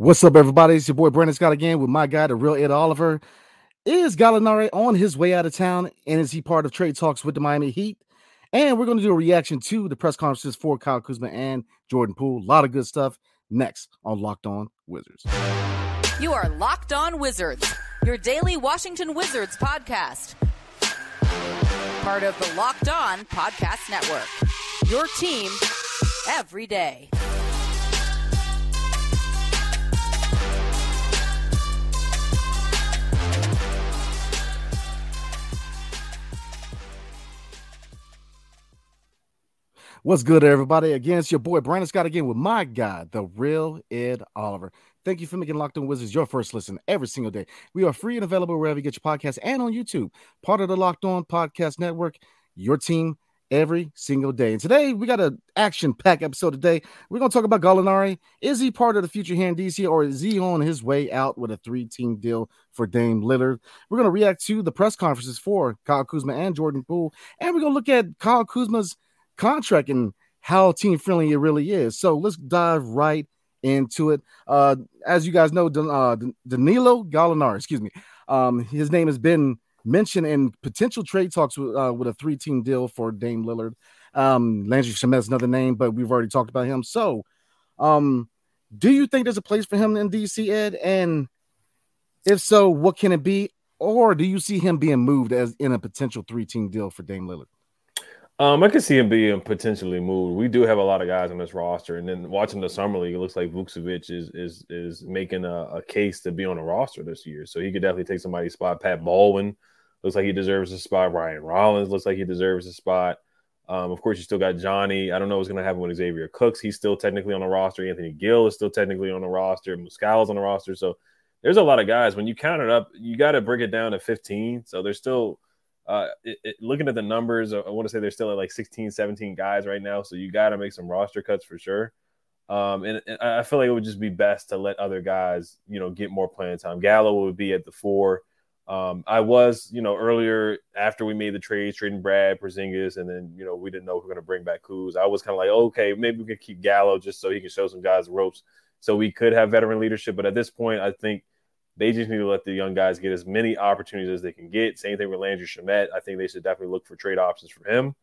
What's up, everybody? It's your boy Brandon Scott again with my guy, the real Ed Oliver. Is Gallinari on his way out of town, and is he part of trade talks with the Miami Heat? And we're going to do a reaction to the press conferences for Kyle Kuzma and Jordan Poole. A lot of good stuff next on Locked On Wizards. You are Locked On Wizards, your daily Washington Wizards podcast. Part of the Locked On Podcast Network. Your team every day. What's good, everybody? Again, it's your boy Brandon Scott again with my guy, the real Ed Oliver. Thank you for making Locked On Wizards your first listen every single day. We are free and available wherever you get your podcasts and on YouTube. Part of the Locked On Podcast Network, your team every single day. And today we got an action pack episode today. We're going to talk about Gallinari. Is he part of the future here in DC or is he on his way out with a three team deal for Dame Lillard? We're going to react to the press conferences for Kyle Kuzma and Jordan Poole. And we're going to look at Kyle Kuzma's contract and how team friendly it really is. So let's dive right into it. Uh, as you guys know, uh, Danilo Gallinari, excuse me, um, his name has been mentioned in potential trade talks with, uh, with a three team deal for Dame Lillard. Um, Landry Shamet's another name, but we've already talked about him. So, um, do you think there's a place for him in DC, Ed? And if so, what can it be? Or do you see him being moved as in a potential three team deal for Dame Lillard? Um, I could see him being potentially moved. We do have a lot of guys on this roster, and then watching the summer league, it looks like Vukcevic is is is making a, a case to be on the roster this year. So he could definitely take somebody's spot. Pat Baldwin looks like he deserves a spot. Ryan Rollins looks like he deserves a spot. Um, of course, you still got Johnny. I don't know what's going to happen with Xavier Cooks. He's still technically on the roster. Anthony Gill is still technically on the roster. Muscala's on the roster. So there's a lot of guys. When you count it up, you got to break it down to 15. So there's still uh, it, it, looking at the numbers, I want to say they're still at like 16, 17 guys right now. So you got to make some roster cuts for sure. Um, and, and, I feel like it would just be best to let other guys, you know, get more playing time. Gallo would be at the four. Um, I was, you know, earlier after we made the trades, trading Brad, Porzingis, and then, you know, we didn't know we are going to bring back Kuz. I was kind of like, okay, maybe we could keep Gallo just so he can show some guys ropes so we could have veteran leadership. But at this point, I think – they just need to let the young guys get as many opportunities as they can get. Same thing with Landry Shamet. I think they should definitely look for trade options for him.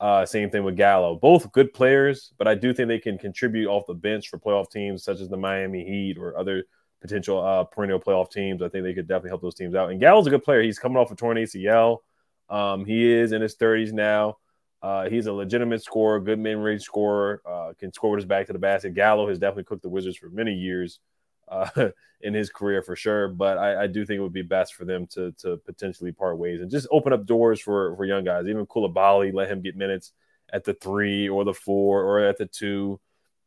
Uh, same thing with Gallo. Both good players, but I do think they can contribute off the bench for playoff teams such as the Miami Heat or other potential uh, perennial playoff teams. I think they could definitely help those teams out. And Gallo's a good player. He's coming off a torn ACL. Um, he is in his 30s now. Uh, he's a legitimate scorer, good mid-range scorer, uh, can score with his back to the basket. Gallo has definitely cooked the Wizards for many years uh, in his career for sure. But I, I, do think it would be best for them to to potentially part ways and just open up doors for for young guys. Even Coulibaly, let him get minutes at the three or the four or at the two.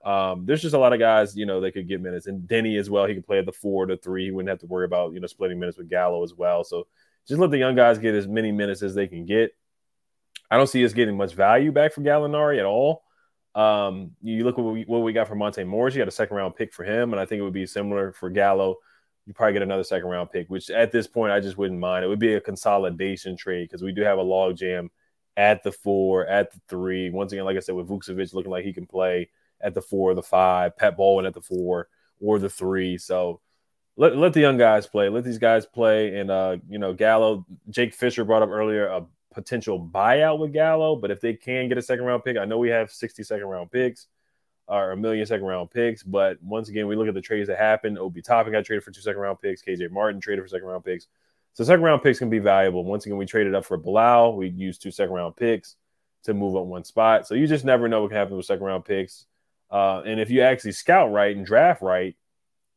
Um, there's just a lot of guys, you know, they could get minutes, and Deni as well. He could play at the four, the three. He wouldn't have to worry about you know splitting minutes with Gallo as well. So just let the young guys get as many minutes as they can get. I don't see us getting much value back for Gallinari at all. Um, you look what we, what we got for Monte Morris. You got a second round pick for him, and I think it would be similar for Gallo. You probably get another second round pick, which at this point I just wouldn't mind. It would be a consolidation trade because we do have a log jam at the four, at the three. Once again, like I said, with Vukcevic looking like he can play at the four the five, Pat Baldwin at the four or the three. So let, let the young guys play. Let these guys play. And uh, you know, Gallo, Jake Fisher brought up earlier a potential buyout with Gallo, but if they can get a second round pick, I know we have 60 second round picks or a million second round picks, but once again, we look at the trades that happened. Obi Toppin got traded for two second round picks. KJ Martin traded for second round picks. So second round picks can be valuable. Once again, we traded up for Bilal. We used two second round picks to move up one spot. So you just never know what can happen with second round picks. Uh, and if you actually scout right and draft right,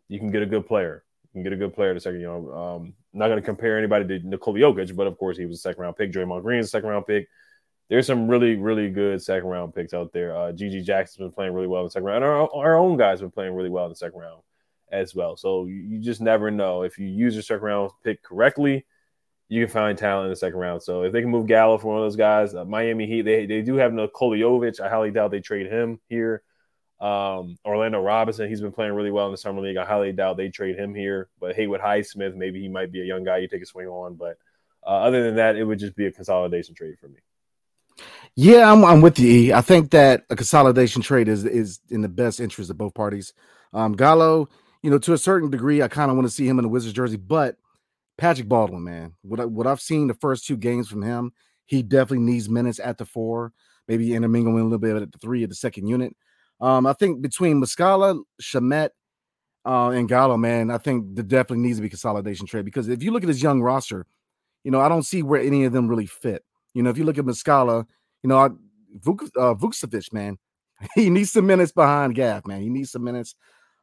you can get a good player. You can get a good player to second. You know, um, not going to compare anybody to Nikola Jokic, but of course he was a second round pick. Draymond Green's a second round pick. There's some really, really good second round picks out there. Uh, GG Jackson's been playing really well in the second round. And our, our own guys been playing really well in the second round as well. So you, just never know. If you use your second round pick correctly, you can find talent in the second round. So if they can move Gallo for one of those guys, uh, Miami Heat, they, they do have Nikola Jovic. I highly doubt they trade him here. Um, Orlando Robinson, he's been playing really well in the summer league. I highly doubt they trade him here. But Haywood Highsmith, maybe he might be a young guy you take a swing on. But uh, other than that, it would just be a consolidation trade for me. Yeah, I'm, I'm with you. I think that a consolidation trade is is in the best interest of both parties. Um, Gallo, you know, to a certain degree, I kind of want to see him in the Wizards jersey. But Patrick Baldwin, man, what I, what I've seen the first two games from him, he definitely needs minutes at the four, maybe intermingling a little bit at the three of the second unit. Um, I think between Muscala, Shamet, uh, and Gallo, man, I think there definitely needs to be consolidation trade because if you look at his young roster, you know, I don't see where any of them really fit. You know, if you look at Muscala, you know, Vuk, uh, Vukcevic, man, he needs some minutes behind Gaff, man. He needs some minutes.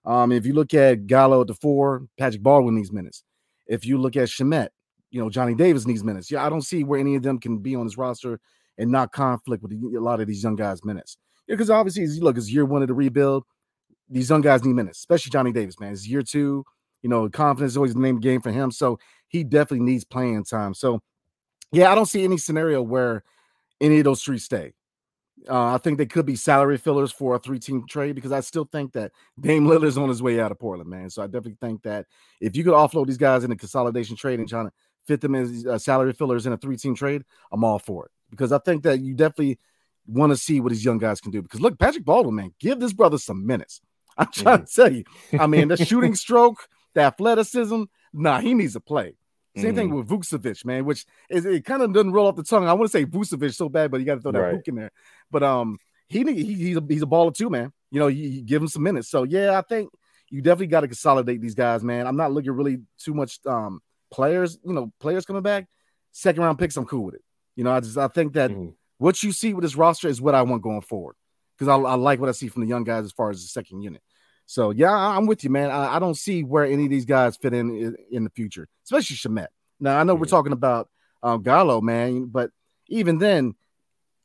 Um, if you look at Gallo at the four, Patrick Baldwin needs minutes. If you look at Shamet, you know, Johnny Davis needs minutes. Yeah, I don't see where any of them can be on this roster and not conflict with a lot of these young guys' minutes. Because yeah, obviously, look, it's year one of the rebuild. These young guys need minutes, especially Johnny Davis, man. It's year two. You know, confidence is always the name of the game for him. So he definitely needs playing time. So, yeah, I don't see any scenario where any of those three stay. Uh, I think they could be salary fillers for a three-team trade because I still think that Dame Lillard's on his way out of Portland, man. So I definitely think that if you could offload these guys in a consolidation trade and trying to fit them as uh, salary fillers in a three-team trade, I'm all for it because I think that you definitely want to see what these young guys can do. Because look, Patrick Baldwin, man, give this brother some minutes. I'm trying mm-hmm. to tell you. I mean, the shooting stroke, the athleticism, nah, he needs to play. Same mm-hmm. thing with Vukcevic, man, which is it kind of doesn't roll off the tongue. I want to say Vucevic so bad, but you got to throw that right. In there. But um, he, he he's a, he's a baller too, man. You know, you, you give him some minutes. So yeah, I think you definitely got to consolidate these guys, man. I'm not looking really too much um players, you know, players coming back. Second round picks, I'm cool with it. You know, I just I think that mm-hmm. What you see with this roster is what I want going forward because I, I like what I see from the young guys as far as the second unit. So yeah, I'm with you, man. I, I, don't see where any of these guys fit in in the future, especially Shamet. Now I know we're talking about um, Gallo, man, but even then,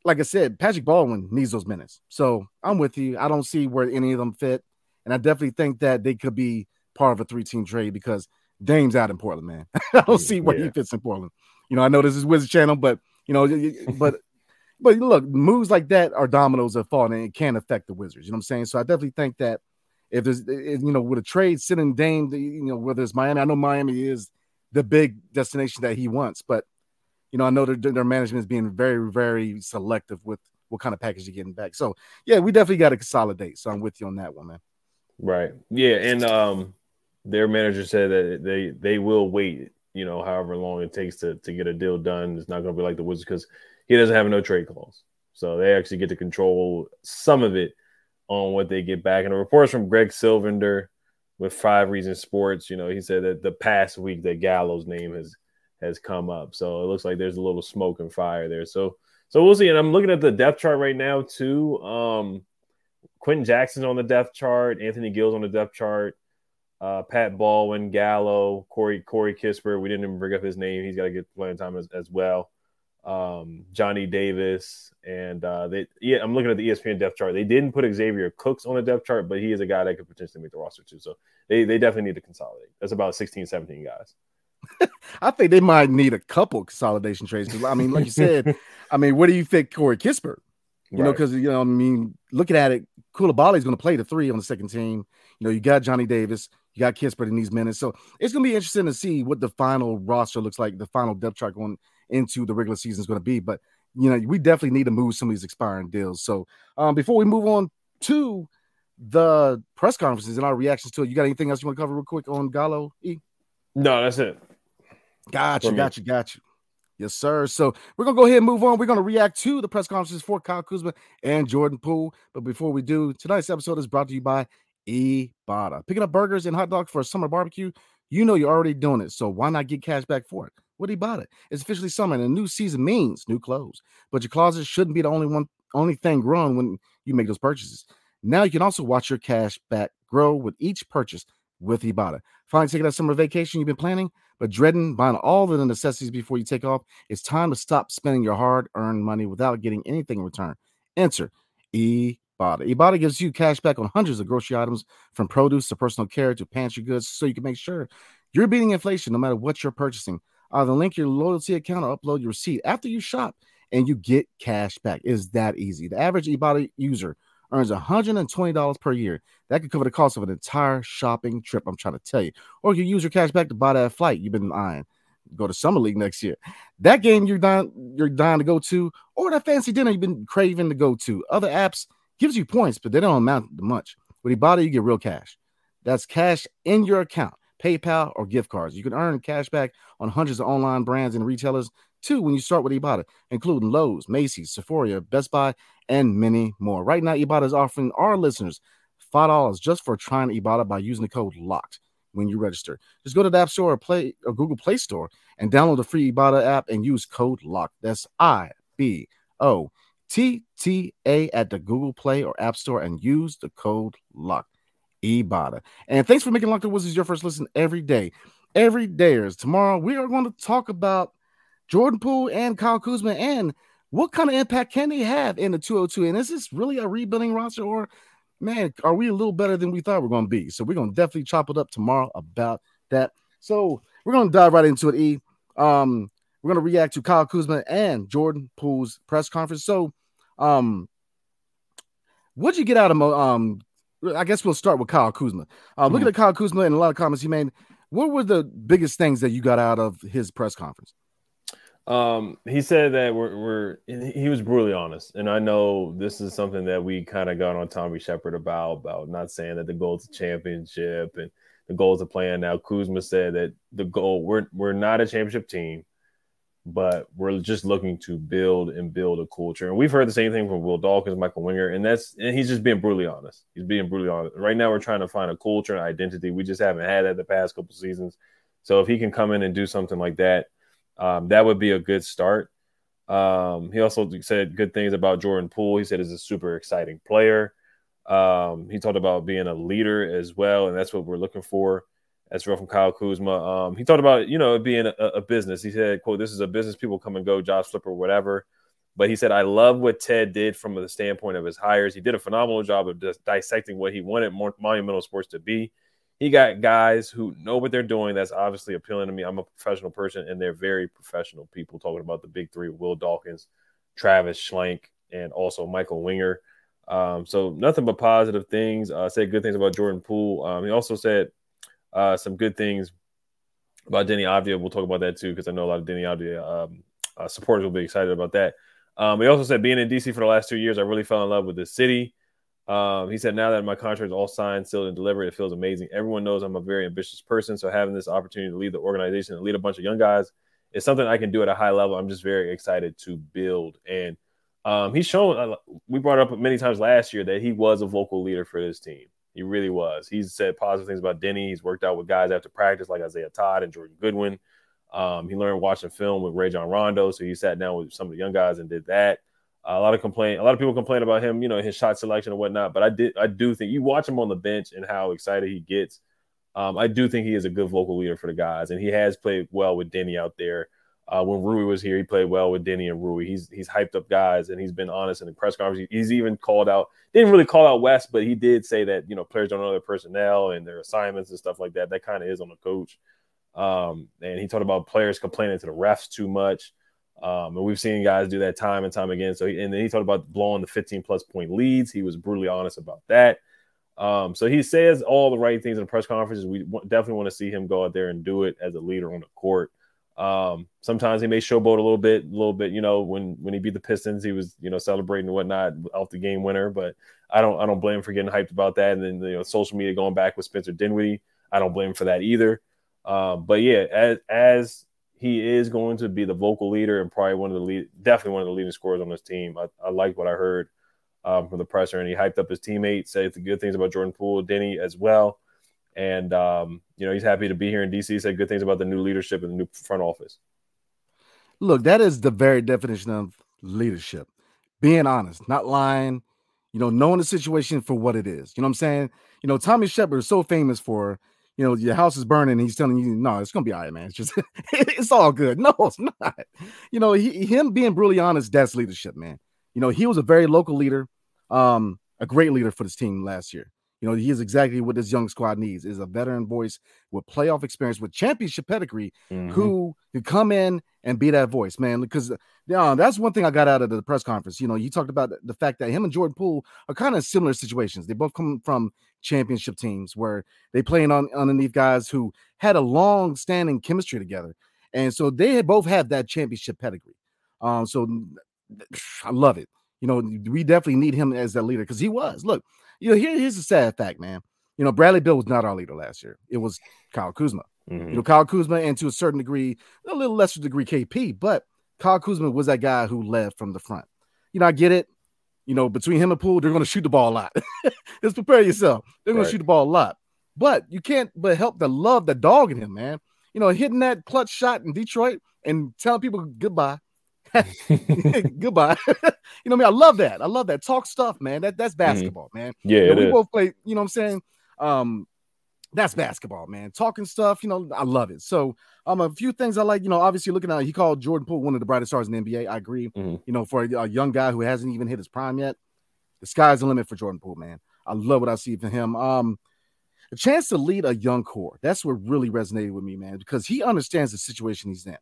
like I said, Patrick Baldwin needs those minutes. So I'm with you. I don't see where any of them fit, and I definitely think that they could be part of a three-team trade because Dame's out in Portland, man. I don't see where yeah. he fits in Portland. You know, I know this is Wizard Channel, but you know, but but look, moves like that are dominoes that fall and it can affect the Wizards. You know what I'm saying? So I definitely think that if there's, you know, with a trade sitting Dame, you know, whether it's Miami, I know Miami is the big destination that he wants, but you know, I know their, their management is being very, very selective with what kind of package you're getting back. So yeah, we definitely got to consolidate. So I'm with you on that one, man. Right. Yeah, and um, their manager said that they they will wait. You know, however long it takes to to get a deal done. It's not going to be like the Wizards because he doesn't have no trade clause, so they actually get to control some of it on what they get back. And the reports from Greg Sylvander with Five Reasons Sports, you know, he said that the past week that Gallo's name has has come up. So it looks like there's a little smoke and fire there. So so we'll see. And I'm looking at the depth chart right now too. Um Quenton Jackson's on the depth chart, Anthony Gill's on the depth chart, uh, Pat Baldwin, Gallo, Corey Corey Kispert. We didn't even bring up his name. He's got to get playing time as, as well um, Johnny Davis, and uh, they yeah, I'm looking at the ESPN depth chart. They didn't put Xavier Cooks on the depth chart, but he is a guy that could potentially make the roster too. So they they definitely need to consolidate. That's about 16, 17 guys. I think they might need a couple consolidation trades. I mean, like you said, I mean, where do you fit Corey Kispert? You right. know, because you know, I mean, looking at it, Coulibaly is going to play the three on the second team. You know, you got Johnny Davis, you got Kispert in these minutes, so it's going to be interesting to see what the final roster looks like, the final depth chart going into the regular season is going to be. But you know, we definitely need to move some of these expiring deals. So um, before we move on to the press conferences and our reactions to it, you got anything else you want to cover real quick on Gallo? E? No, that's it. Got you, got you, got you. Yes, sir. So we're gonna go ahead and move on. We're gonna react to the press conferences for Kyle Kuzma and Jordan Poole. But before we do, tonight's episode is brought to you by Ibotta. Picking up burgers and hot dogs for a summer barbecue, you know you're already doing it. So why not get cash back for it? What he it. It's officially summer, and a new season means new clothes. But your closet shouldn't be the only one, only thing growing when you make those purchases. Now you can also watch your cash back grow with each purchase with Ibotta. Finally taking that summer vacation you've been planning, but dreading buying all of the necessities before you take off. It's time to stop spending your hard-earned money without getting anything in return. Enter Ibotta. Ibotta gives you cash back on hundreds of grocery items, from produce to personal care to pantry goods, so you can make sure you're beating inflation no matter what you're purchasing. Uh, Either link your loyalty account or upload your receipt after you shop and you get cash back. It's that easy. The average Ibotta user earns $120 per year. That could cover the cost of an entire shopping trip, I'm trying to tell you. Or you use your cash back to buy that flight you've been eyeing. Go to Summer League next year. That game you're dying, you're dying to go to, or that fancy dinner you've been craving to go to. Other apps gives you points, but they don't amount to much. With Ibotta, you get real cash. That's cash in your account, PayPal or gift cards. You can earn cash back on hundreds of online brands and retailers too when you start with Ibotta, including Lowe's, Macy's, Sephora, Best Buy, and many more. Right now, Ibotta is offering our listeners $5 just for trying Ibotta by using the code LOCKED when you register. Just go to the App Store or Play or Google Play Store and download the free Ibotta app and use code LOCKED. That's I B O T T A at the Google Play or App Store and use the code LOCKED. Ibotta. And thanks for making Locked On Wizards your first listen every day. Every day is tomorrow. We are going to talk about Jordan Poole and Kyle Kuzma and what kind of impact can they have in the 202? And is this really a rebuilding roster or man, are we a little better than we thought we are going to be? So we're going to definitely chop it up tomorrow about that. So we're going to dive right into it. E. Um, we're going to react to Kyle Kuzma and Jordan Poole's press conference. So, um, what'd you get out of um? I guess we'll start with Kyle Kuzma. Uh, mm-hmm. Looking at Kyle Kuzma and a lot of comments he made, what were the biggest things that you got out of his press conference? Um, he said that we're, we're he was brutally honest, and I know this is something that we kind of got on Tommy Sheppard about about not saying that the goal is a championship and the goal is to play. And now Kuzma said that the goal we're we're not a championship team, but we're just looking to build and build a culture. And we've heard the same thing from Will Dawkins, Michael Winger, and that's and he's just being brutally honest. He's being brutally honest. Right now, we're trying to find a culture and identity. We just haven't had that the past couple seasons. So if he can come in and do something like that um, that would be a good start. Um, he also said good things about Jordan Poole. He said he's a super exciting player. Um, he talked about being a leader as well, and that's what we're looking for. That's real from Kyle Kuzma. Um, he talked about you know it being a, a, business. He said, "quote This is a business. People come and go, job flipper, whatever." But he said, "I love what Ted did from the standpoint of his hires. He did a phenomenal job of just dissecting what he wanted Monumental Sports to be." he got guys who know what they're doing. That's obviously appealing to me. I'm a professional person, and they're very professional people talking about the big three: Will Dawkins, Travis Schlenk, and also Michael Winger. Um, so nothing but positive things. Uh, said good things about Jordan Poole. Um, he also said uh, some good things about Deni Avdija. We'll talk about that too because I know a lot of Deni Avdija um, uh, supporters will be excited about that. Um, he also said being in DC for the last two years, I really fell in love with the city. Um, he said, now that my contract is all signed, sealed, and delivered, it feels amazing. Everyone knows I'm a very ambitious person. So having this opportunity to lead the organization and lead a bunch of young guys is something I can do at a high level. I'm just very excited to build. And um, he's shown, uh, we brought up many times last year that he was a vocal leader for this team. He really was. He's said positive things about Deni. He's worked out with guys after practice like Isaiah Todd and Jordan Goodwin. Um, he learned watching film with Rajon Rondo. So he sat down with some of the young guys and did that a lot of complain, a lot of people complain about him, you know, his shot selection and whatnot. But I did, I do think you watch him on the bench and how excited he gets. Um, I do think he is a good vocal leader for the guys, and he has played well with Deni out there. Uh, when Rui was here, he played well with Deni and Rui. He's he's hyped up guys, and he's been honest in the press conference. He's even called out, didn't really call out West, but he did say that you know players don't know their personnel and their assignments and stuff like that. That kind of is on the coach. Um, and he talked about players complaining to the refs too much. Um, and we've seen guys do that time and time again. So, he, and then he talked about blowing the 15 plus point leads. He was brutally honest about that. Um, so he says all the right things in the press conferences. We definitely want to see him go out there and do it as a leader on the court. Um, sometimes he may showboat a little bit, a little bit. You know, when when he beat the Pistons, he was you know celebrating and whatnot off the game winner. But I don't I don't blame him for getting hyped about that. And then you know social media going back with Spencer Dinwiddie, I don't blame him for that either. Um, but yeah, as as he is going to be the vocal leader and probably one of the lead, definitely one of the leading scorers on this team. I, I like what I heard um, from the presser, and he hyped up his teammates, said the good things about Jordan Poole, Deni as well, and um, you know he's happy to be here in DC. He Said good things about the new leadership and the new front office. Look, that is the very definition of leadership: being honest, not lying. You know, knowing the situation for what it is. You know what I'm saying? You know, Tommy Sheppard is so famous for you know, your house is burning, and he's telling you, no, it's gonna be all right, man. It's just it's all good. No, it's not. You know, he, him being brutally honest, that's leadership, man. You know, he was a very local leader, um, a great leader for this team last year. You know, he is exactly what this young squad needs is a veteran voice with playoff experience, with championship pedigree, mm-hmm. who could come in and be that voice, man. Because yeah, that's one thing I got out of the press conference. You know, you talked about the fact that him and Jordan Poole are kind of similar situations. They both come from championship teams where they playing on underneath guys who had a long standing chemistry together. And so they both have that championship pedigree. Um, so I love it. You know, we definitely need him as that leader because he was. Look, you know, here, here's a sad fact, man. You know, Bradley Beal was not our leader last year. It was Kyle Kuzma. Mhm. You know, Kyle Kuzma, and to a certain degree, a little lesser degree, KP, but Kyle Kuzma was that guy who led from the front. You know, I get it. You know, between him and Poole, they're going to shoot the ball a lot. Just prepare yourself. They're going Right. to shoot the ball a lot. But you can't but help the love the dog in him, man. You know, hitting that clutch shot in Detroit and telling people goodbye. goodbye. you know what I mean? I love that. I love that. Talk stuff, man. That that's basketball, man. Yeah, You know, we is. both play, you know what I'm saying? Um, that's basketball, man. Talking stuff, you know, I love it. So, um, a few things I like, you know, obviously looking at he called Jordan Poole one of the brightest stars in the NBA. I agree. Mhm. You know, for a, a young guy who hasn't even hit his prime yet, the sky's the limit for Jordan Poole, man. I love what I see from him. Um, a chance to lead a young core. That's what really resonated with me, man, because he understands the situation he's in.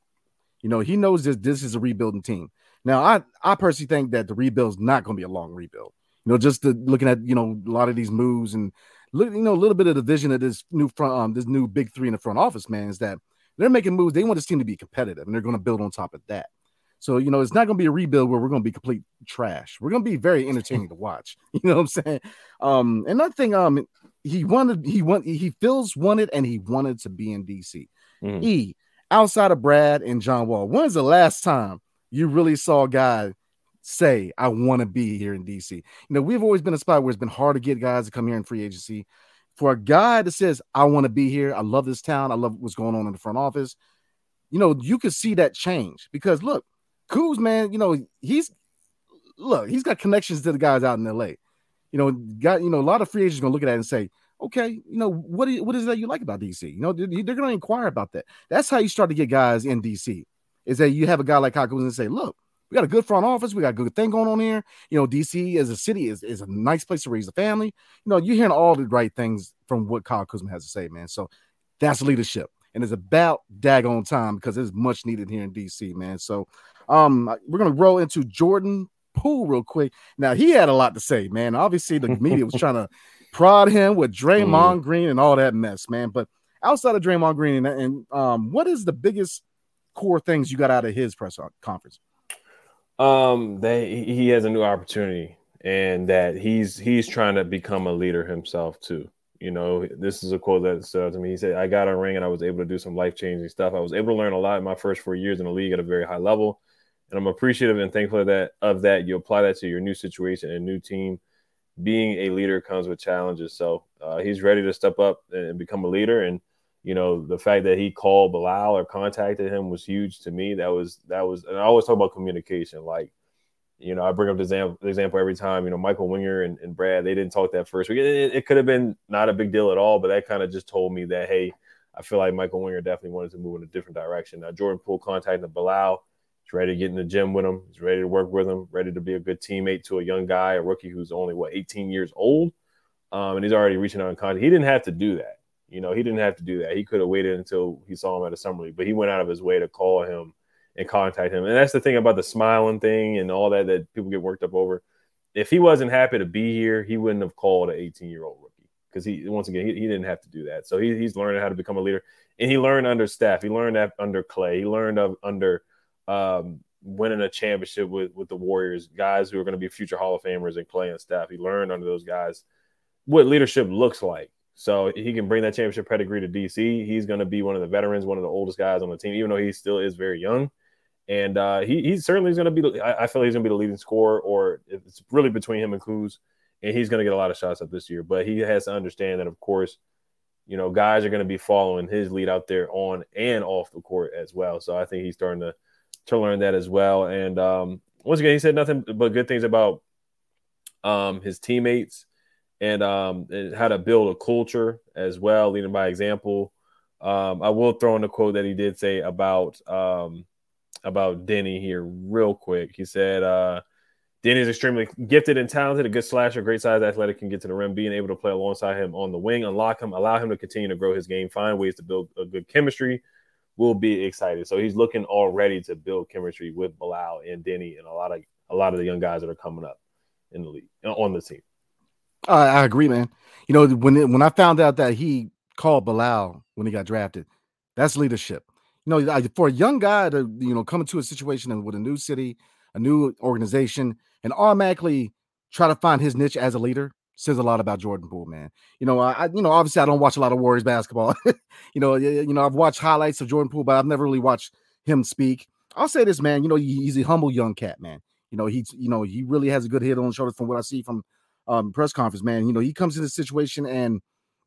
You know, he knows that this is a rebuilding team. Now, I I personally think that the rebuild's not going to be a long rebuild. You know, just the, looking at you know a lot of these moves and look, you know, a little bit of the vision of this new front, um, this new big three in the front office, man, is that they're making moves. They want this team to be competitive, and they're going to build on top of that. So you know, it's not going to be a rebuild where we're going to be complete trash. We're going to be very entertaining to watch. You know what I'm saying? Um, another thing, um, he wanted, he want, he feels wanted, and he wanted to be in DC. Mhm. E outside of Brad and John Wall, when's the last time you really saw a guy say, I want to be here in DC? You know, we've always been a spot where it's been hard to get guys to come here in free agency. For a guy that says, I want to be here, I love this town, I love what's going on in the front office, you know, you could see that change because look, Kuz, man, you know, he's look, he's got connections to the guys out in LA. You know, got you know, a lot of free agents gonna look at that and say, okay, you know, what what is that you like about DC? You know, they're, they're gonna inquire about that. That's how you start to get guys in DC. Is that you have a guy like Kyle and say, look, we got a good front office, we got a good thing going on here. You know, DC as a city is, is a nice place to raise a family. You know, you're hearing all the right things from what Kyle Kuzma has to say, man. So that's leadership. And it's about daggone time because it's much needed here in DC, man. So um we're gonna roll into Jordan Poole real quick. Now he had a lot to say, man. Obviously, the media was trying to prod him with Draymond Green and all that mess, man. But outside of Draymond Green, and, and um, what is the biggest core things you got out of his press conference? Um, they he has a new opportunity, and that he's he's trying to become a leader himself too. You know, this is a quote that stood out to me. He said, "I got a ring, and I was able to do some life changing stuff. I was able to learn a lot in my first four years in the league at a very high level, and I'm appreciative and thankful that of that. You apply that to your new situation and new team. Being a leader comes with challenges, so uh, he's ready to step up and become a leader. And you know, the fact that he called Bilal or contacted him was huge to me. That was that was, and I always talk about communication. Like, you know, I bring up the example, example every time. You know, Michael Winger and, and Brad, they didn't talk that first week. It, it could have been not a big deal at all, but that kind of just told me that hey, I feel like Michael Winger definitely wanted to move in a different direction. Now, Jordan Poole contacted Bilal. He's ready to get in the gym with him. He's ready to work with him. Ready to be a good teammate to a young guy, a rookie who's only what 18 years old, um, and he's already reaching out in contact. He didn't have to do that. You know, he didn't have to do that. He could have waited until he saw him at a summer league, but he went out of his way to call him and contact him. And that's the thing about the smiling thing and all that that people get worked up over. If he wasn't happy to be here, he wouldn't have called an 18 year old rookie because he once again he, he didn't have to do that. So he, he's learning how to become a leader, and he learned under Steph. He learned under Clay. He learned under um, winning a championship with with the Warriors, guys who are going to be future Hall of Famers and Clay and Steph. He learned under those guys what leadership looks like. So he can bring that championship pedigree to DC. He's going to be one of the veterans, one of the oldest guys on the team, even though he still is very young. And uh, he, he certainly is going to be. I, I feel he's going to be the leading scorer, or it's really between him and Kuz, and he's going to get a lot of shots up this year. But he has to understand that, of course, you know, guys are going to be following his lead out there on and off the court as well. So I think he's starting to to learn that as well. And um, once again, he said nothing but good things about um, his teammates and, um, and how to build a culture as well, leading by example. Um, I will throw in a quote that he did say about um, about Deni here real quick. He said, uh, Deni is extremely gifted and talented, a good slasher, great size, athletic, can get to the rim. Being able to play alongside him on the wing, unlock him, allow him to continue to grow his game, find ways to build a good chemistry. Will be excited. So he's looking already to build chemistry with Bilal and Deni and a lot of a lot of the young guys that are coming up in the league uh, on the team. I, I agree, man. You know, when it, when I found out that he called Bilal when he got drafted, that's leadership. You know, for a young guy to you know come into a situation and with a new city, a new organization, and automatically try to find his niche as a leader, says a lot about Jordan Poole, man. You know, I you know obviously I don't watch a lot of Warriors basketball. you know, you know I've watched highlights of Jordan Poole, but I've never really watched him speak. I'll say this, man. You know, he's a humble young cat, man. You know, he's you know he really has a good head on his shoulders from what I see from um, press conference, man. You know, he comes in the situation and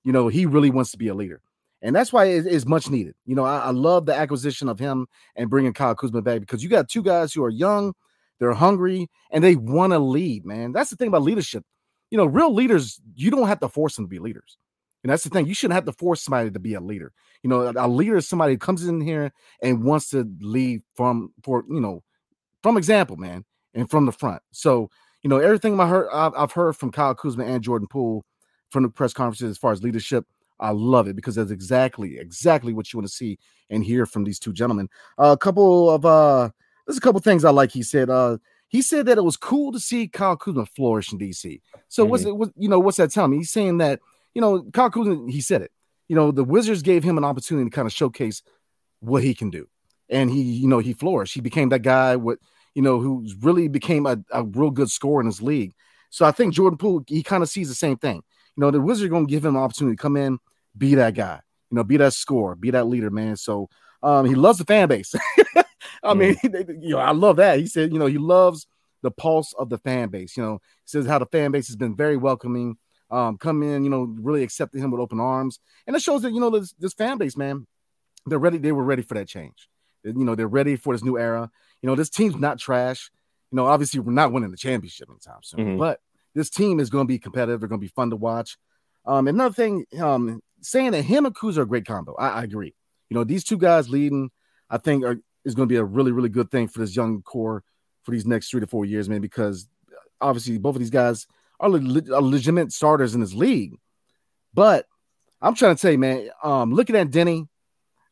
you know he really wants to be a leader, and that's why it is much needed. You know, I, I love the acquisition of him and bringing Kyle Kuzma back because you got two guys who are young, they're hungry, and they want to lead, man. That's the thing about leadership you know, real leaders, you don't have to force them to be leaders. And that's the thing. You shouldn't have to force somebody to be a leader. You know, a leader is somebody who comes in here and wants to lead from for you know from example, man, and from the front. So you know everything I heard, I've heard from Kyle Kuzma and Jordan Poole from the press conferences as far as leadership. I love it because that's exactly exactly what you want to see and hear from these two gentlemen. Uh, a couple of uh, there's a couple things I like. He said uh, he said that it was cool to see Kyle Kuzma flourish in DC. So mm-hmm. what's it? What, you know, what's that telling me? He's saying that you know Kyle Kuzma. He said it. You know, the Wizards gave him an opportunity to kind of showcase what he can do, and he, you know, he flourished. He became that guy. What you know, who's really became a, a real good scorer in his league. So I think Jordan Poole, he kind of sees the same thing. You know, the Wizards are going to give him an opportunity to come in, be that guy. You know, be that scorer, be that leader, man. So um, he loves the fan base. I mean, mm. you know, I love that. He said, you know, he loves the pulse of the fan base. You know, he says how the fan base has been very welcoming, um, come in, you know, really accepting him with open arms. And it shows that, you know, this, this fan base, man, they're ready. They were ready for that change. You know, they're ready for this new era. You know, this team's not trash. You know, obviously we're not winning the championship anytime soon, mm-hmm. but this team is going to be competitive. They're going to be fun to watch. Um, another thing, um, saying that him and Kuz are a great combo. I, I, agree. You know, these two guys leading, I think, are, is going to be a really, really good thing for this young core for these next three to four years, man, because obviously both of these guys are, le- are legitimate starters in this league. But I'm trying to tell you, man, um, looking at Deni,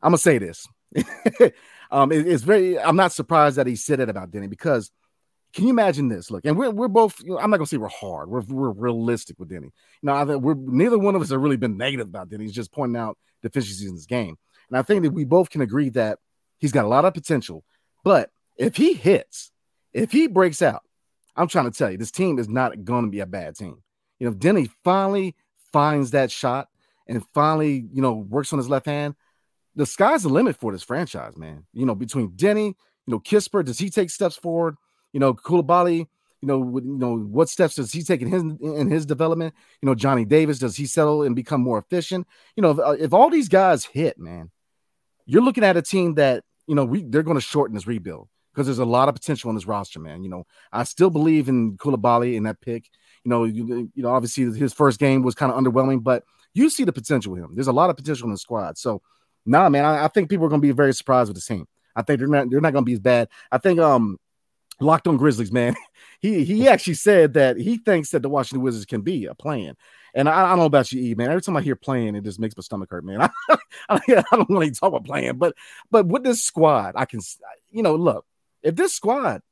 I'm gonna say this. um, it, it's very. I'm not surprised that he said it about Deni because can you imagine this? Look, and we're we're both. You know, I'm not gonna say we're hard. We're we're realistic with Deni. I we're neither one of us have really been negative about Deni. He's just pointing out deficiencies in this game, and I think that we both can agree that he's got a lot of potential. But if he hits, if he breaks out, I'm trying to tell you, this team is not going to be a bad team. You know, if Deni finally finds that shot and finally, you know, works on his left hand, the sky's the limit for this franchise, man. You know, between Deni, you know, Kispert, does he take steps forward? You know, Coulibaly, you know, you know, what steps does he take in his in his development? You know, Johnny Davis, does he settle and become more efficient? You know, if, uh, if all these guys hit, man, you're looking at a team that you know we they're going to shorten this rebuild because there's a lot of potential on this roster, man. You know, I still believe in Coulibaly in that pick. You know, you, you know, obviously his first game was kind of underwhelming, but you see the potential with him. There's a lot of potential in the squad. So, nah, man, I, I think people are going to be very surprised with the team. I think they're not they're not going to be as bad. I think um Locked on Grizzlies, man. He he actually said that he thinks that the Washington Wizards can be a plan. And I, I, don't know about you, E, man. Every time I hear play-in, it just makes my stomach hurt, man. I, I, I don't really talk about play-in, but but with this squad, I can, you know, look, if this squad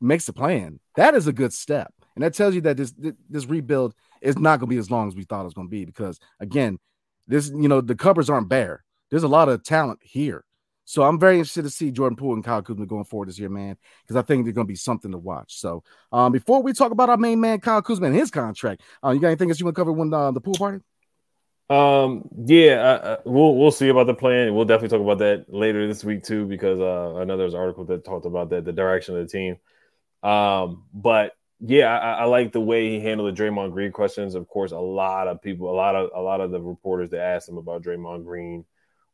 makes a plan, that is a good step. And that tells you that this this rebuild is not going to be as long as we thought it was going to be because again, this you know the cupboards aren't bare. There's a lot of talent here. So I'm very interested to see Jordan Poole and Kyle Kuzma going forward this year, man, because I think they're going to be something to watch. So um, before we talk about our main man Kyle Kuzma and his contract, uh, you got anything else you want to cover when uh, the pool party? Um, yeah, uh, uh, we'll we'll see about the plan. We'll definitely talk about that later this week too, because uh, I know there's an article that talked about that the direction of the team. Um, but yeah, I, I like the way he handled the Draymond Green questions. Of course, a lot of people, a lot of a lot of the reporters that asked him about Draymond Green,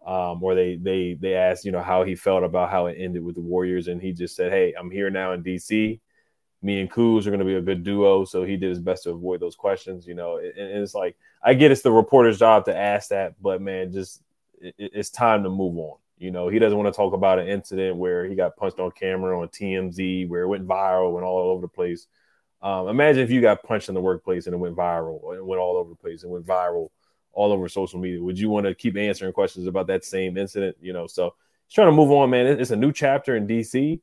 um, or they they they asked, you know, how he felt about how it ended with the Warriors, and he just said, "Hey, I'm here now in DC me and Kuz are going to be a good duo. So he did his best to avoid those questions, you know. And, and it's like I get it's the reporter's job to ask that, but man, just it, it's time to move on. You know, he doesn't want to talk about an incident where he got punched on camera on TMZ, where it went viral and all over the place. Um, imagine if you got punched in the workplace and it went viral, it went all over the place, and went viral all over social media. Would you want to keep answering questions about that same incident? You know, so he's trying to move on, man. It's a new chapter in DC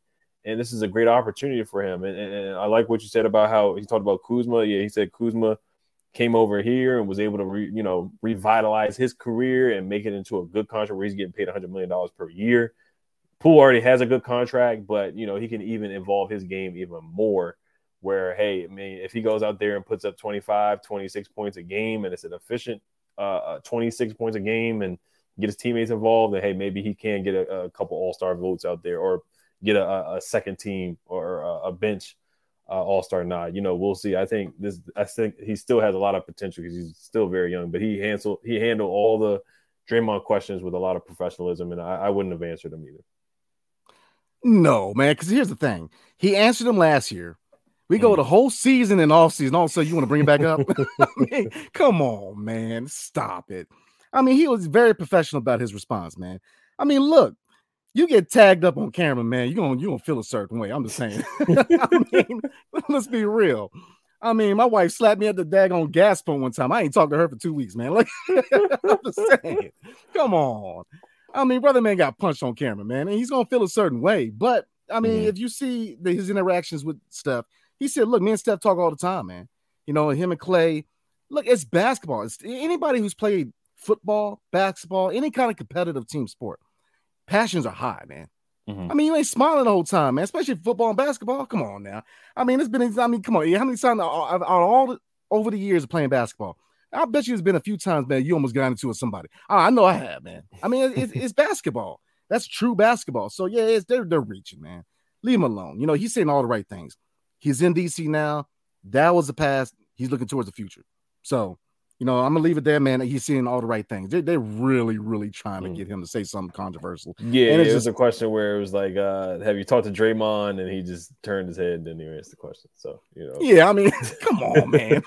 and this is a great opportunity for him. And, and, I like what you said about how he talked about Kuzma. Yeah, he said Kuzma came over here and was able to, re, you know, revitalize his career and make it into a good contract where he's getting paid 100 million dollars per year. Poole already has a good contract, but you know he can even evolve his game even more where hey, I mean, if he goes out there and puts up 25, 26 points a game and it's an efficient uh, uh 26 points a game and get his teammates involved, then hey, maybe he can get a, a couple all-star votes out there or get a, a second team or a, a bench uh, all-star nod. You know, we'll see. I think this I think he still has a lot of potential because he's still very young, but he handled he handled all the Draymond questions with a lot of professionalism, and I, I wouldn't have answered them either. No, man, because here's the thing. He answered them last year. We go mm. the whole season and off season. Also, you want to bring it back up? I mean, come on, man. Stop it. I mean, he was very professional about his response, man. I mean, look, you get tagged up on camera, man. You're gonna you gonna feel a certain way. I'm just saying. I mean, let's be real. I mean, my wife slapped me at the daggone gas pump one time. I ain't talked to her for two weeks, man. Like, I'm just saying. Come on. I mean, brother man got punched on camera, man, and he's gonna feel a certain way. But I mean, mm-hmm. if you see the, his interactions with Steph, he said, "Look, me and Steph talk all the time, man. You know, him and Clay. Look, it's basketball. It's anybody who's played football, basketball, any kind of competitive team sport. Passions are high, man. Mm-hmm. I mean, you ain't smiling the whole time, man. Especially football and basketball. Come on now. I mean, it's been. I mean, come on. How many times on all the, over the years of playing basketball? I bet you it's been a few times, man. You almost got into it with somebody. I know I have, man. I mean, it's, it's basketball. That's true basketball. So yeah, it's they're they're reaching, man. Leave him alone. You know, he's saying all the right things. He's in DC now. That was the past. He's looking towards the future. So, you know, I'm gonna leave it there, man. He's seeing all the right things. They're, they're really, really trying to mm. get him to say something controversial. Yeah, and it's it just, a question where it was like, uh, "Have you talked to Draymond?" And he just turned his head and didn't even answer the question. So, you know, yeah, I mean, come on, man.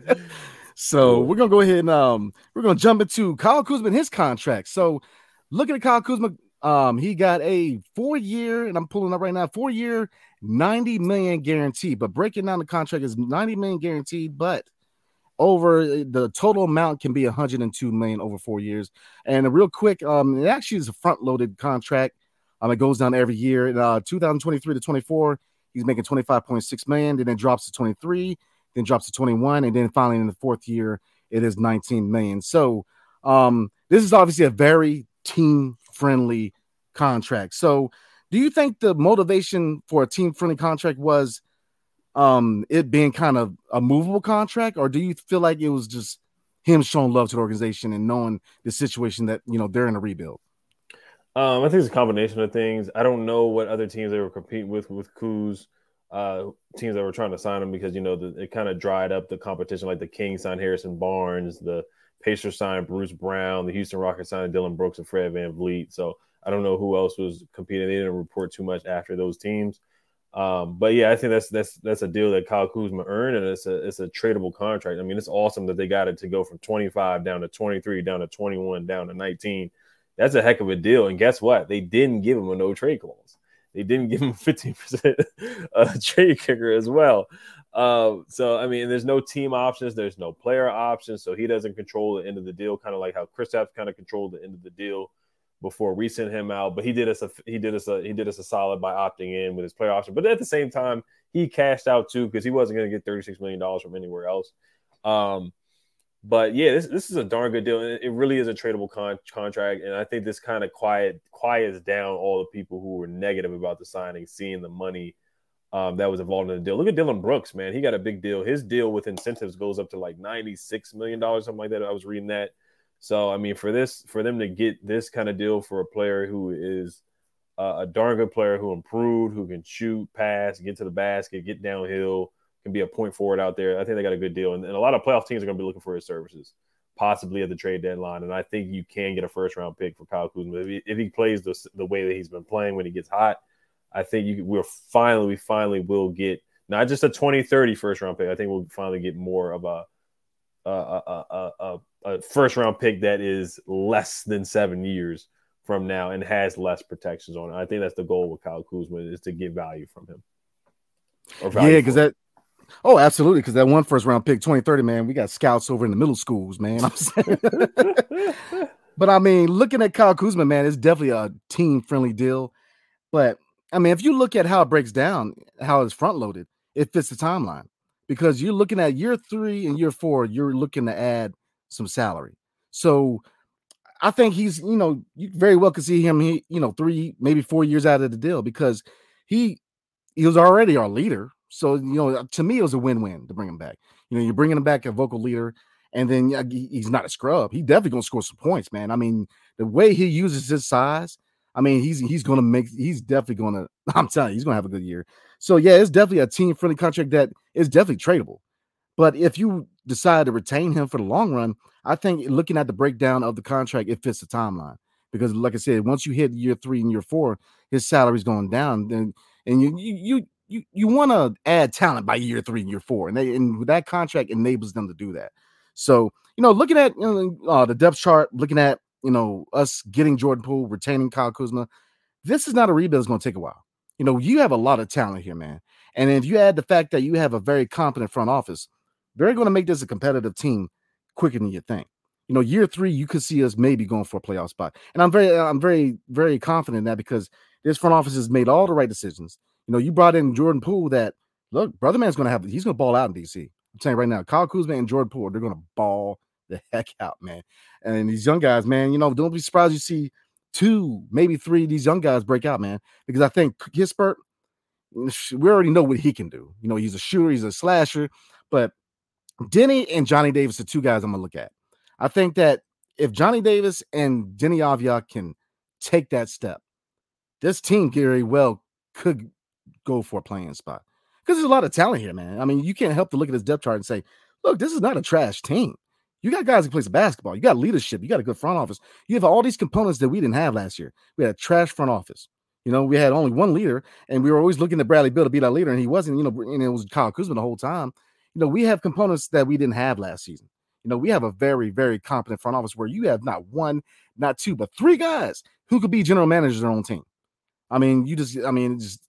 so we're gonna go ahead and um, we're gonna jump into Kyle Kuzma and his contract. So, looking at Kyle Kuzma, um, he got a four year, and I'm pulling up right now, four year, 90 million guaranteed. But breaking down the contract is 90 million guaranteed, but over the total amount can be 102 million over four years. And real quick, um, it actually is a front loaded contract. Um, it goes down every year. In uh, 2023 to 24, he's making 25.6 million, then it drops to 23, then drops to 21, and then finally in the fourth year, it is 19 million. So um, this is obviously a very team friendly contract. So, do you think the motivation for a team friendly contract was um it being kind of a movable contract, or do you feel like it was just him showing love to the organization and knowing the situation that you know they're in a rebuild? Um, I think it's a combination of things. I don't know what other teams they were competing with with Kuz, uh, teams that were trying to sign him because you know the, it kind of dried up the competition. Like the Kings signed Harrison Barnes, the Pacers signed Bruce Brown, the Houston Rockets signed Dillon Brooks and Fred VanVleet. So I don't know who else was competing. They didn't report too much after those teams. Um, but yeah, I think that's that's that's a deal that Kyle Kuzma earned, and it's a it's a tradable contract. I mean, it's awesome that they got it to go from 25 down to 23, down to 21, down to 19. That's a heck of a deal. And guess what? They didn't give him a no trade clause. They didn't give him 15% a trade kicker as well. Uh, so I mean, there's no team options, there's no player options, so he doesn't control the end of the deal, kind of like how Chris Kristaps kind of controlled the end of the deal before we sent him out. But he did us a he did us a he did us a solid by opting in with his player option. But at the same time, he cashed out too because he wasn't going to get thirty six million dollars from anywhere else. Um, but yeah, this this is a darn good deal. It really is a tradable con- contract, and I think this kind of quiet quiets down all the people who were negative about the signing, seeing the money um, that was involved in the deal. Look at Dillon Brooks, man. He got a big deal. His deal with incentives goes up to like $96 million, something like that. I was reading that. So, I mean, for this, for them to get this kind of deal for a player who is uh, a darn good player who improved, who can shoot, pass, get to the basket, get downhill, can be a point forward out there. I think they got a good deal. And, and a lot of playoff teams are going to be looking for his services, possibly at the trade deadline. And I think you can get a first round pick for Kyle Kuzma if he, if he plays the, the way that he's been playing when he gets hot I think you we'll finally we finally will get not just a 2030 first round pick. I think we'll finally get more of a a, a, a, a first round pick that is less than seven years from now and has less protections on it. I think that's the goal with Kyle Kuzma is to get value from him. yeah, because that. Oh, absolutely. Because that one first round pick, 2030, man, we got scouts over in the middle schools, man. I'm but I mean, looking at Kyle Kuzma, man, it's definitely a team friendly deal. But I mean, if you look at how it breaks down, how it's front loaded, it fits the timeline because you're looking at year three and year four, you're looking to add some salary. So I think he's, you know, you very well could see him, he, you know, three, maybe four years out of the deal because he he was already our leader So you know, uh, to me, it was a win-win to bring him back. You know, you're bringing him back a vocal leader, and then he's not a scrub. He definitely gonna score some points, man. I mean, the way he uses his size, I mean, he's he's gonna make. He's definitely gonna. I'm telling you, he's gonna have a good year. So yeah, it's definitely a team-friendly contract that is definitely tradable. But if you decide to retain him for the long run, I think looking at the breakdown of the contract, it fits the timeline because, like I said, once you hit year three and year four, his salary's going down. Then and you you you you want to add talent by year three and year four, and they and that contract enables them to do that. So you know, looking at uh, the depth chart, looking at you know us getting Jordan Poole, retaining Kyle Kuzma, this is not a rebuild. It's going to take a while. You know, you have a lot of talent here, man. And if you add the fact that you have a very competent front office, they're going to make this a competitive team quicker than you think. You know, year three, you could see us maybe going for a playoff spot. And I'm very, I'm very, very confident in that because this front office has made all the right decisions. You know, you brought in Jordan Poole that look, brother man's gonna have he's gonna ball out in DC. I'm saying right now, Kyle Kuzma and Jordan Poole, they're gonna ball the heck out, man. And these young guys, man, you know, don't be surprised you see two, maybe three of these young guys break out, man. Because I think Kispert, mm, we already know what he can do. You know, he's a shooter, he's a slasher, but Deni and Johnny Davis are two guys I'm gonna look at. I think that if Johnny Davis and Deni Avdija can take that step, this team Gary, well could go for a play-in spot because there's a lot of talent here, man. I mean, you can't help to look at this depth chart and say, look, this is not a trash team. You got guys who plays basketball. You got leadership. You got a good front office. You have all these components that we didn't have last year. We had a trash front office. You know, we had only one leader, and we were always looking at Bradley Beal to be that leader, and he wasn't. You know, and it was Kyle Kuzma the whole time. You know, we have components that we didn't have last season. You know, we have a very, very competent front office where you have not one, not two, but three guys who could be general managers of their own team. I mean, you just, I mean, just,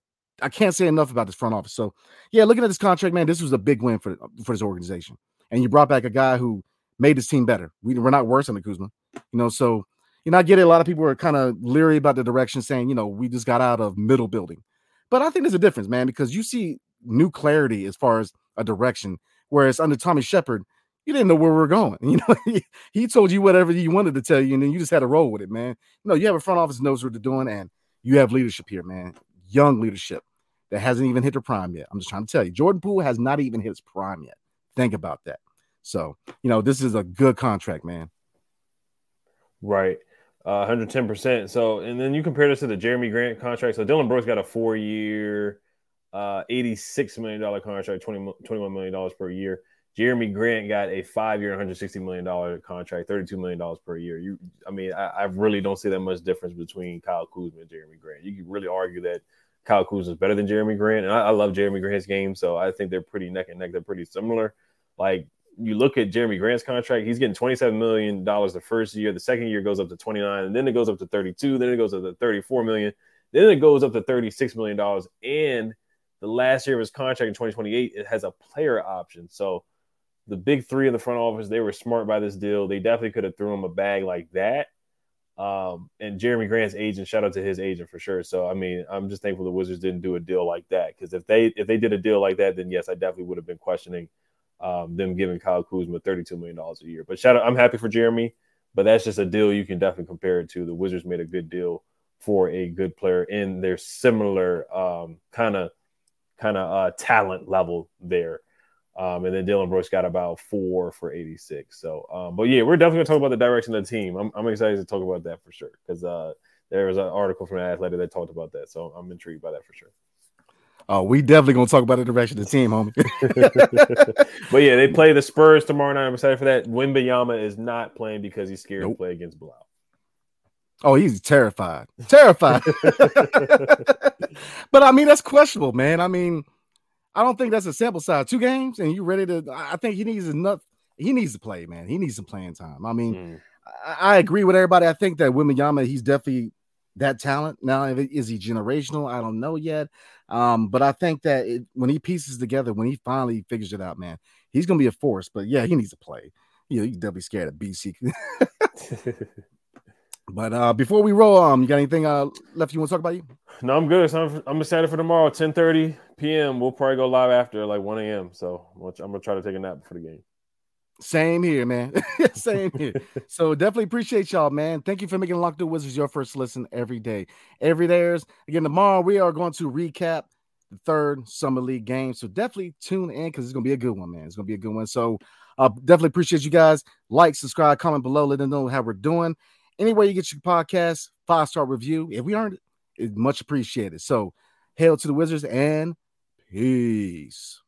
I can't say enough about this front office. So, yeah, looking at this contract, man, this was a big win for for this organization. And you brought back a guy who made his team better. We, we're not worse than the Kuzma, you know. So, you know, I get it. A lot of people are kind of leery about the direction, saying, you know, we just got out of middle building. But I think there's a difference, man, because you see new clarity as far as a direction. Whereas under Tommy Sheppard, you didn't know where we are going. You know, he, he, told you whatever he wanted to tell you, and then you just had to roll with it, man. You know, you have a front office knows what they're doing, and you have leadership here, man. Young leadership that hasn't even hit their prime yet. I'm just trying to tell you, Jordan Poole has not even hit his prime yet. Think about that. So, you know, this is a good contract, man. Right. Uh, 110%. So, and then you compare this to the Jerami Grant contract. So, Dillon Brooks got a four year, uh, $86 million contract, 20, $21 million per year. Jerami Grant got a five year, $160 million contract, $32 million per year. You, I mean, I, I, really don't see that much difference between Kyle Kuzma and Jerami Grant. You could really argue that Kyle Kuzma is better than Jerami Grant. And I, I love Jerami Grant's game. So I think they're pretty neck and neck. They're pretty similar. Like, you look at Jerami Grant's contract, he's getting $27 million the first year. The second year goes up to 29, and then it goes up to 32, then it goes up to 34 million, then it goes up to $36 million. And the last year of his contract in 2028, it has a player option. So the big three in the front office, they were smart by this deal. They definitely could have thrown him a bag like that. Um, and Jerami Grant's agent, shout out to his agent for sure. So I mean, I'm just thankful the Wizards didn't do a deal like that because if they if they did a deal like that, then yes, I definitely would have been questioning um, them giving Kyle Kuzma 32 million dollars a year. But shout out, I'm happy for Jerami, but that's just a deal you can definitely compare it to. The Wizards made a good deal for a good player in their similar kind of kind of talent level there. Um, and then Dillon Brooks got about four for 86. So, um, but yeah, we're definitely gonna talk about the direction of the team. I'm, I'm excited to talk about that for sure because uh, there was an article from Athletic that talked about that. So I'm intrigued by that for sure. Oh, we definitely gonna talk about the direction of the team, homie. but yeah, they play the Spurs tomorrow night. I'm excited for that. Wembanyama is not playing because he's scared nope. to play against Bilal. Oh, he's terrified. Terrified. but I mean, that's questionable, man. I mean, I don't think that's a sample size. Two games, and you ready to? I think he needs enough. He needs to play, man. He needs some playing time. I mean, mm. I, I, agree with everybody. I think that Wembanyama, he's definitely that talent. Now, is he generational? I don't know yet. Um, but I think that it, when he pieces together, when he finally figures it out, man, he's gonna be a force. But yeah, he needs to play. You know, he's definitely scared of BC. but uh, before we roll, um, you got anything uh left you want to talk about? You? No, I'm good. So I'm, I'm excited for tomorrow, 10 30 p.m. We'll probably go live after like 1 a.m. So I'm gonna try to take a nap before the game. Same here, man. Same here. so definitely appreciate y'all, man. Thank you for making Locked On Wizards your first listen every day. Every there's again tomorrow we are going to recap the third summer league game. So definitely tune in because it's gonna be a good one, man. It's gonna be a good one. So uh, definitely appreciate you guys. Like, subscribe, comment below, let them know how we're doing. Anywhere you get your podcast, five star review. If we earned it, it's much appreciated. So hail to the Wizards and peace.